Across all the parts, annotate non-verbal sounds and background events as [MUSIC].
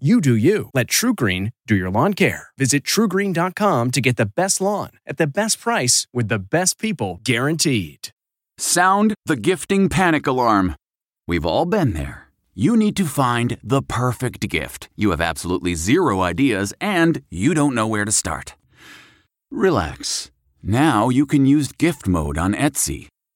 You do you. Let TruGreen do your lawn care. Visit trugreen.com to get the best lawn at the best price with the best people guaranteed. Sound the gifting panic alarm. We've all been there. You need to find the perfect gift. You have absolutely zero ideas and you don't know where to start. Relax. Now you can use gift mode on Etsy.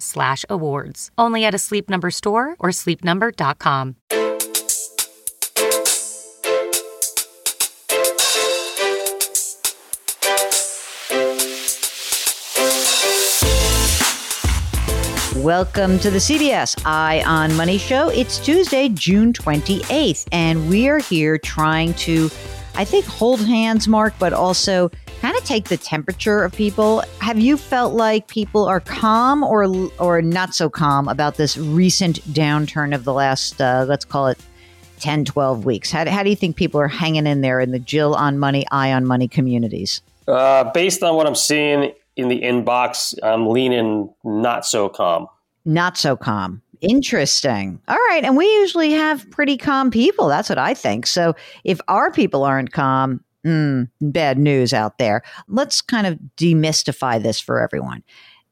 slash awards. Only at a Sleep Number store or sleepnumber.com. Welcome to the CBS Eye on Money show. It's Tuesday, June 28th, and we are here trying to, I think, hold hands, Mark, but also kind of take the temperature of people. Have you felt like people are calm or or not so calm about this recent downturn of the last, uh, let's call it 10, 12 weeks? How, how do you think people are hanging in there in the Jill on Money, Eye on Money communities? Uh, based on what I'm seeing in the inbox, I'm leaning not so calm. Not so calm. Interesting. All right. And we usually have pretty calm people. That's what I think. So if our people aren't calm, mm, bad news out there. Let's kind of demystify this for everyone.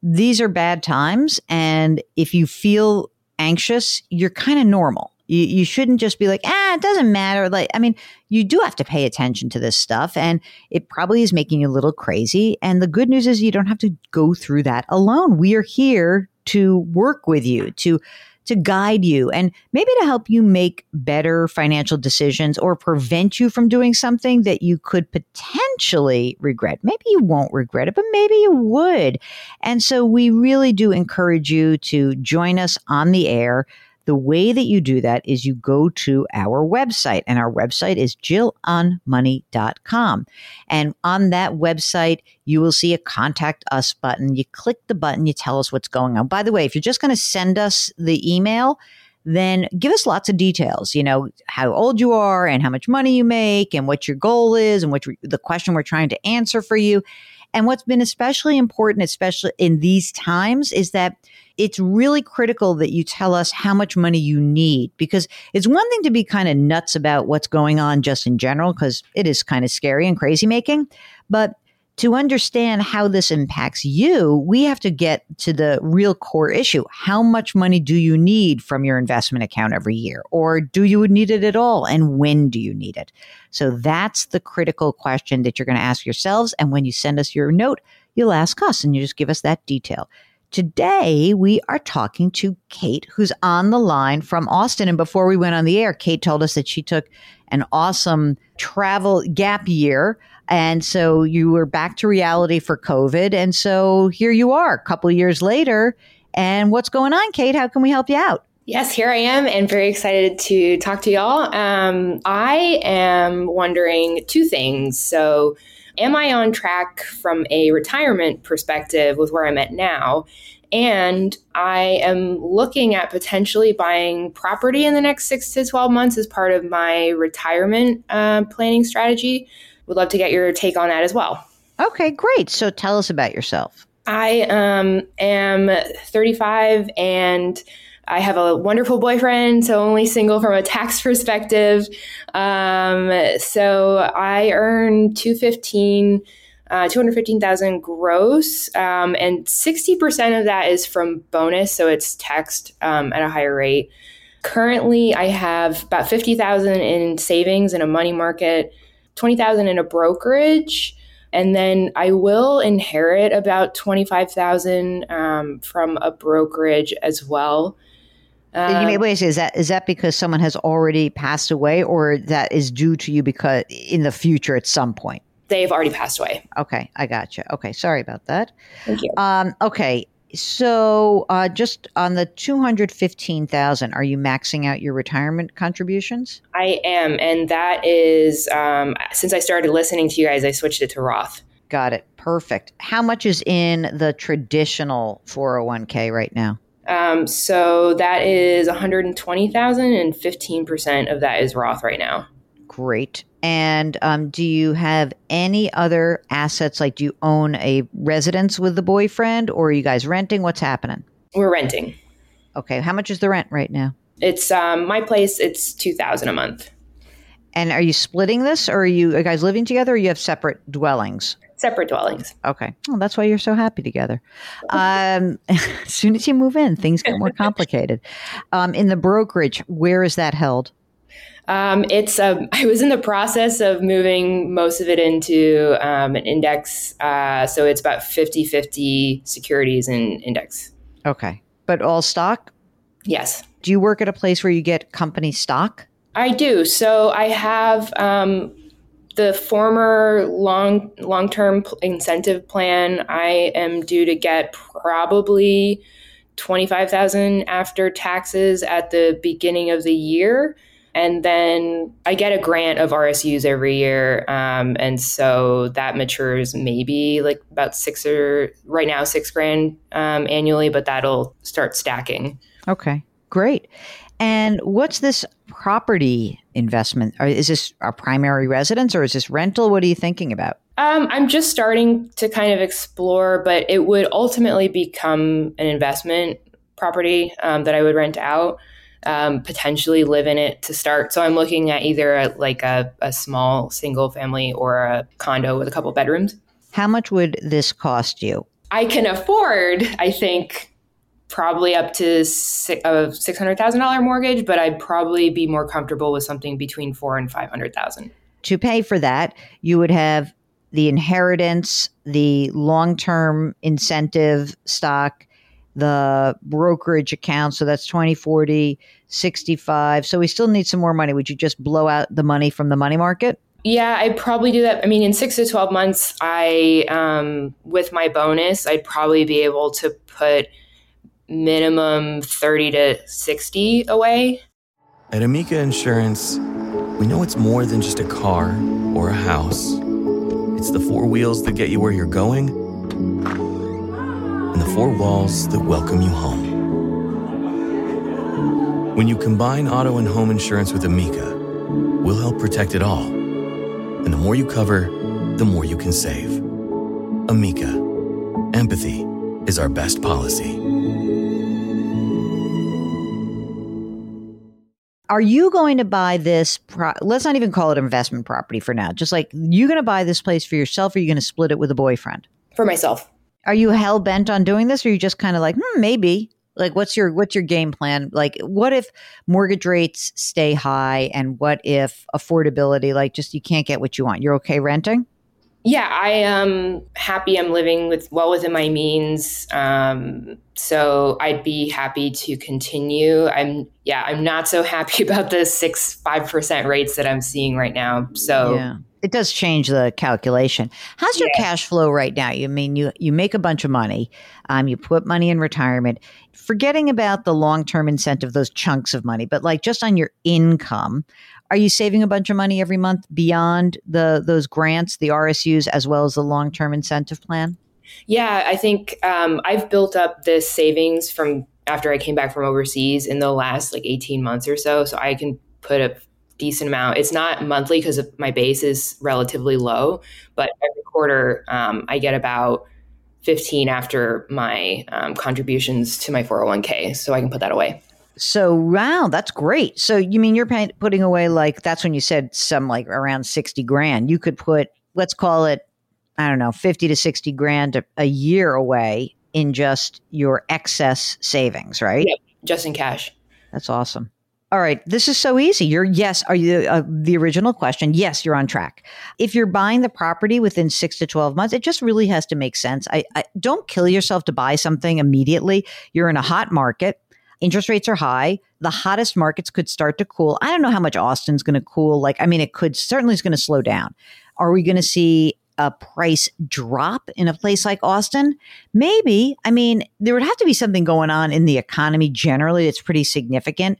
These are bad times. And if you feel anxious, you're kind of normal. You, you shouldn't just be like, ah, it doesn't matter. Like, I mean, you do have to pay attention to this stuff, and it probably is making you a little crazy. And the good news is you don't have to go through that alone. We are here to work with you, to to guide you and maybe to help you make better financial decisions or prevent you from doing something that you could potentially regret. Maybe you won't regret it, but maybe you would. And so we really do encourage you to join us on the air the way that you do that is you go to our website, and our website is jillonmoney.com. And on that website, you will see a contact us button. You click the button, you tell us what's going on. By the way, if you're just going to send us the email, then give us lots of details, you know, how old you are and how much money you make and what your goal is and what the question we're trying to answer for you. And what's been especially important, especially in these times, is that it's really critical that you tell us how much money you need because it's one thing to be kind of nuts about what's going on just in general, because it is kind of scary and crazy making. But to understand how this impacts you, we have to get to the real core issue. How much money do you need from your investment account every year? Or do you need it at all? And when do you need it? So that's the critical question that you're going to ask yourselves. And when you send us your note, you'll ask us and you just give us that detail. Today, we are talking to Kate, who's on the line from Austin. And before we went on the air, Kate told us that she took an awesome travel gap year and so you were back to reality for COVID. And so here you are a couple years later. And what's going on, Kate? How can we help you out? Yes, here I am and very excited to talk to y'all. Um, I am wondering two things. So, am I on track from a retirement perspective with where I'm at now? And I am looking at potentially buying property in the next six to 12 months as part of my retirement uh, planning strategy would love to get your take on that as well. Okay, great. So tell us about yourself. I um, am 35 and I have a wonderful boyfriend, so only single from a tax [LAUGHS] perspective. Um, so I earn 215 uh, 215,000 gross, um, and 60% of that is from bonus, so it's taxed um, at a higher rate. Currently, I have about 50,000 in savings in a money market, 20,000 in a brokerage and then I will inherit about 25,000 um, from a brokerage as well. Um, you may wait, is that is that because someone has already passed away or that is due to you because in the future at some point? They've already passed away. Okay, I got you. Okay, sorry about that. Thank you. Um, okay, so, uh, just on the two hundred fifteen thousand, are you maxing out your retirement contributions? I am, and that is um, since I started listening to you guys, I switched it to Roth. Got it. Perfect. How much is in the traditional 401k right now? Um, so that is one hundred twenty thousand, and fifteen percent of that is Roth right now. Great. And um, do you have any other assets? Like, do you own a residence with the boyfriend, or are you guys renting? What's happening? We're renting. Okay. How much is the rent right now? It's um, my place. It's two thousand a month. And are you splitting this, or are you, are you guys living together, or you have separate dwellings? Separate dwellings. Okay. Well, that's why you're so happy together. Um, [LAUGHS] as soon as you move in, things get more complicated. Um, in the brokerage, where is that held? Um, it's um, [LAUGHS] I was in the process of moving most of it into um, an index. Uh, so it's about 50 50 securities in index. Okay. But all stock? Yes. Do you work at a place where you get company stock? I do. So I have um, the former long long term incentive plan. I am due to get probably twenty five thousand after taxes at the beginning of the year. And then I get a grant of RSUs every year. Um, and so that matures maybe like about six or right now, six grand um, annually, but that'll start stacking. Okay, great. And what's this property investment? Is this a primary residence or is this rental? What are you thinking about? Um, I'm just starting to kind of explore, but it would ultimately become an investment property um, that I would rent out um, potentially live in it to start. So I'm looking at either a, like a, a small single family or a condo with a couple bedrooms. How much would this cost you? I can afford, I think, probably up to a six hundred thousand dollar mortgage, but I'd probably be more comfortable with something between four and five hundred thousand. To pay for that, you would have the inheritance, the long term incentive stock, the brokerage account. So that's 20, 40, 65. So we still need some more money. Would you just blow out the money from the money market? Yeah, I'd probably do that. I mean, in six to 12 months, I, um, with my bonus, I'd probably be able to put minimum 30 to 60 away. At Amica Insurance, we know it's more than just a car or a house, it's the four wheels that get you where you're going and the four walls that welcome you home. When you combine auto and home insurance with Amica, we'll help protect it all. And the more you cover, the more you can save. Amica, empathy is our best policy. Are you going to buy this? Pro- let's not even call it investment property for now. Just like you going to buy this place for yourself, or are you going to split it with a boyfriend? For myself. Are you hell bent on doing this, or are you just kind of like, hmm, maybe? Like, what's your what's your game plan? Like, what if mortgage rates stay high, and what if affordability, like, just you can't get what you want? You're okay renting? Yeah, I am happy. I'm living with well within my means, um, so I'd be happy to continue. I'm yeah, I'm not so happy [LAUGHS] about the six five percent rates that I'm seeing right now. So yeah it does change the calculation. How's your yeah. cash flow right now? You mean you you make a bunch of money, um, you put money in retirement, forgetting about the long term incentive, those chunks of money, but like just on your income, are you saving a bunch of money every month beyond the those grants, the RSUs, as well as the long term incentive plan? Yeah, I think um, I've built up this savings from after I came back from overseas in the last like 18 months or so. So I can put a decent amount. It's not monthly because my base is relatively low, but every quarter um, I get about 15 after my um, contributions to my 401k. So I can put that away. So wow, that's great. So you mean you're pay- putting away like that's when you said some like around 60 grand. You could put let's call it I don't know, 50 to 60 grand a, a year away in just your excess savings, right? Yep, just in cash. That's awesome. All right, this is so easy. You're yes, are you uh, the original question? Yes, you're on track. If you're buying the property within 6 to 12 months, it just really has to make sense. I, I don't kill yourself to buy something immediately. You're in a hot market. Interest rates are high. The hottest markets could start to cool. I don't know how much Austin's going to cool. Like, I mean, it could certainly is going to slow down. Are we going to see a price drop in a place like Austin? Maybe. I mean, there would have to be something going on in the economy generally that's pretty significant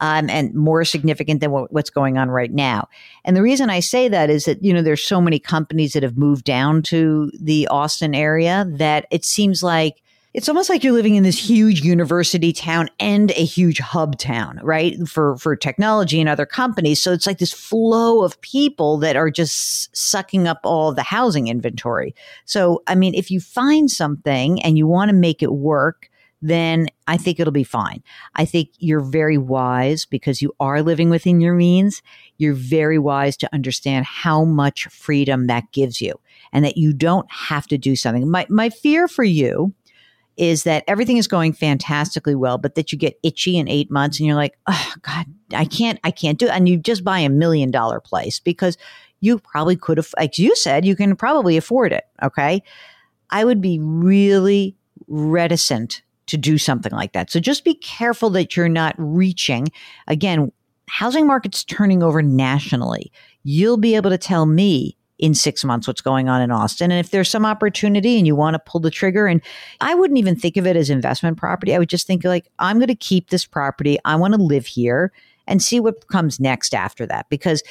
um, and more significant than what, what's going on right now. And the reason I say that is that, you know, there's so many companies that have moved down to the Austin area that it seems like it's almost like you're living in this huge university town and a huge hub town, right? For for technology and other companies. So it's like this flow of people that are just sucking up all the housing inventory. So I mean, if you find something and you want to make it work, then I think it'll be fine. I think you're very wise because you are living within your means. You're very wise to understand how much freedom that gives you and that you don't have to do something. My, my fear for you is that everything is going fantastically well, but that you get itchy in eight months and you're like, oh God, I can't, I can't do it. And you just buy a million dollar place because you probably could have, like you said, you can probably afford it. Okay. I would be really reticent to do something like that. So just be careful that you're not reaching. Again, housing market's turning over nationally. You'll be able to tell me in six months what's going on in Austin. And if there's some opportunity and you want to pull the trigger, and I wouldn't even think of it as investment property. I would just think like, I'm going to keep this property. I want to live here and see what comes next after that. Because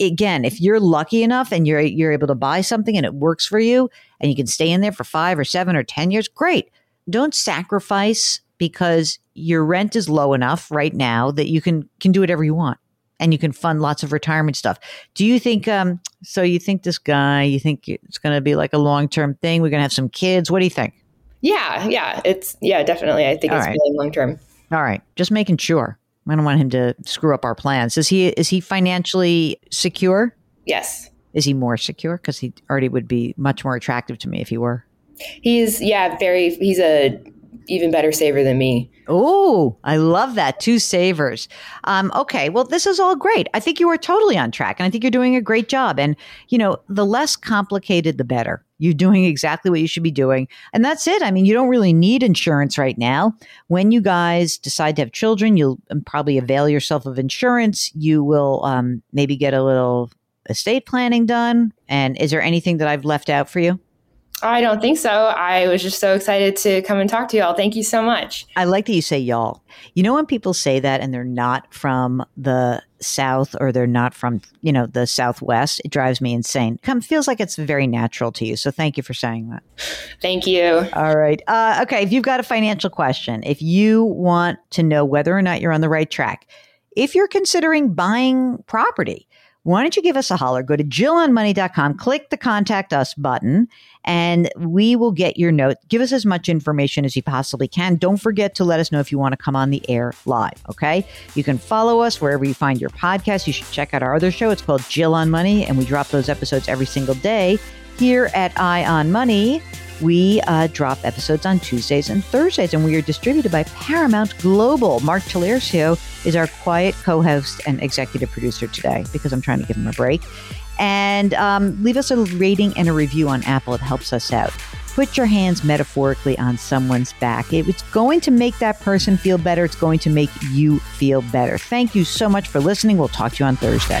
again, if you're lucky enough and you're you're able to buy something and it works for you and you can stay in there for five or seven or ten years, great don't sacrifice because your rent is low enough right now that you can can do whatever you want and you can fund lots of retirement stuff. Do you think um so you think this guy, you think it's going to be like a long-term thing, we're going to have some kids, what do you think? Yeah, yeah, it's yeah, definitely. I think All it's right. really long term. All right, just making sure. I don't want him to screw up our plans. Is he is he financially secure? Yes. Is he more secure because he already would be much more attractive to me if he were? He's yeah, very. He's a even better saver than me. Oh, I love that. Two savers. Um, okay. Well, this is all great. I think you are totally on track and I think you're doing a great job. And, you know, the less complicated, the better. You're doing exactly what you should be doing. And that's it. I mean, you don't really need insurance right now. When you guys decide to have children, you'll um, probably avail yourself of insurance. You will um, maybe get a little estate planning done. And is there anything that I've left out for you? I don't think so. I was just so excited to come and talk to y'all. Thank you so much. I like that you say y'all. You know, when people say that and they're not from the South or they're not from, you know, the Southwest, it drives me insane. Come feels like it's very natural to you. So thank you for saying that. Thank you. All right. Uh, okay. If you've got a financial question, if you want to know whether or not you're on the right track, if you're considering buying property, why don't you give us a holler? Go to jillonmoney.com, click the contact us button, and we will get your note. Give us as much information as you possibly can. Don't forget to let us know if you want to come on the air live, okay? You can follow us wherever you find your podcast. You should check out our other show. It's called Jill on Money, and we drop those episodes every single day here at Eye on Money. We uh, drop episodes on Tuesdays and Thursdays, and we are distributed by Paramount Global. Mark Talercio is our quiet co host and executive producer today because I'm trying to give him a break. And um, leave us a rating and a review on Apple, it helps us out. Put your hands metaphorically on someone's back. It's going to make that person feel better. It's going to make you feel better. Thank you so much for listening. We'll talk to you on Thursday.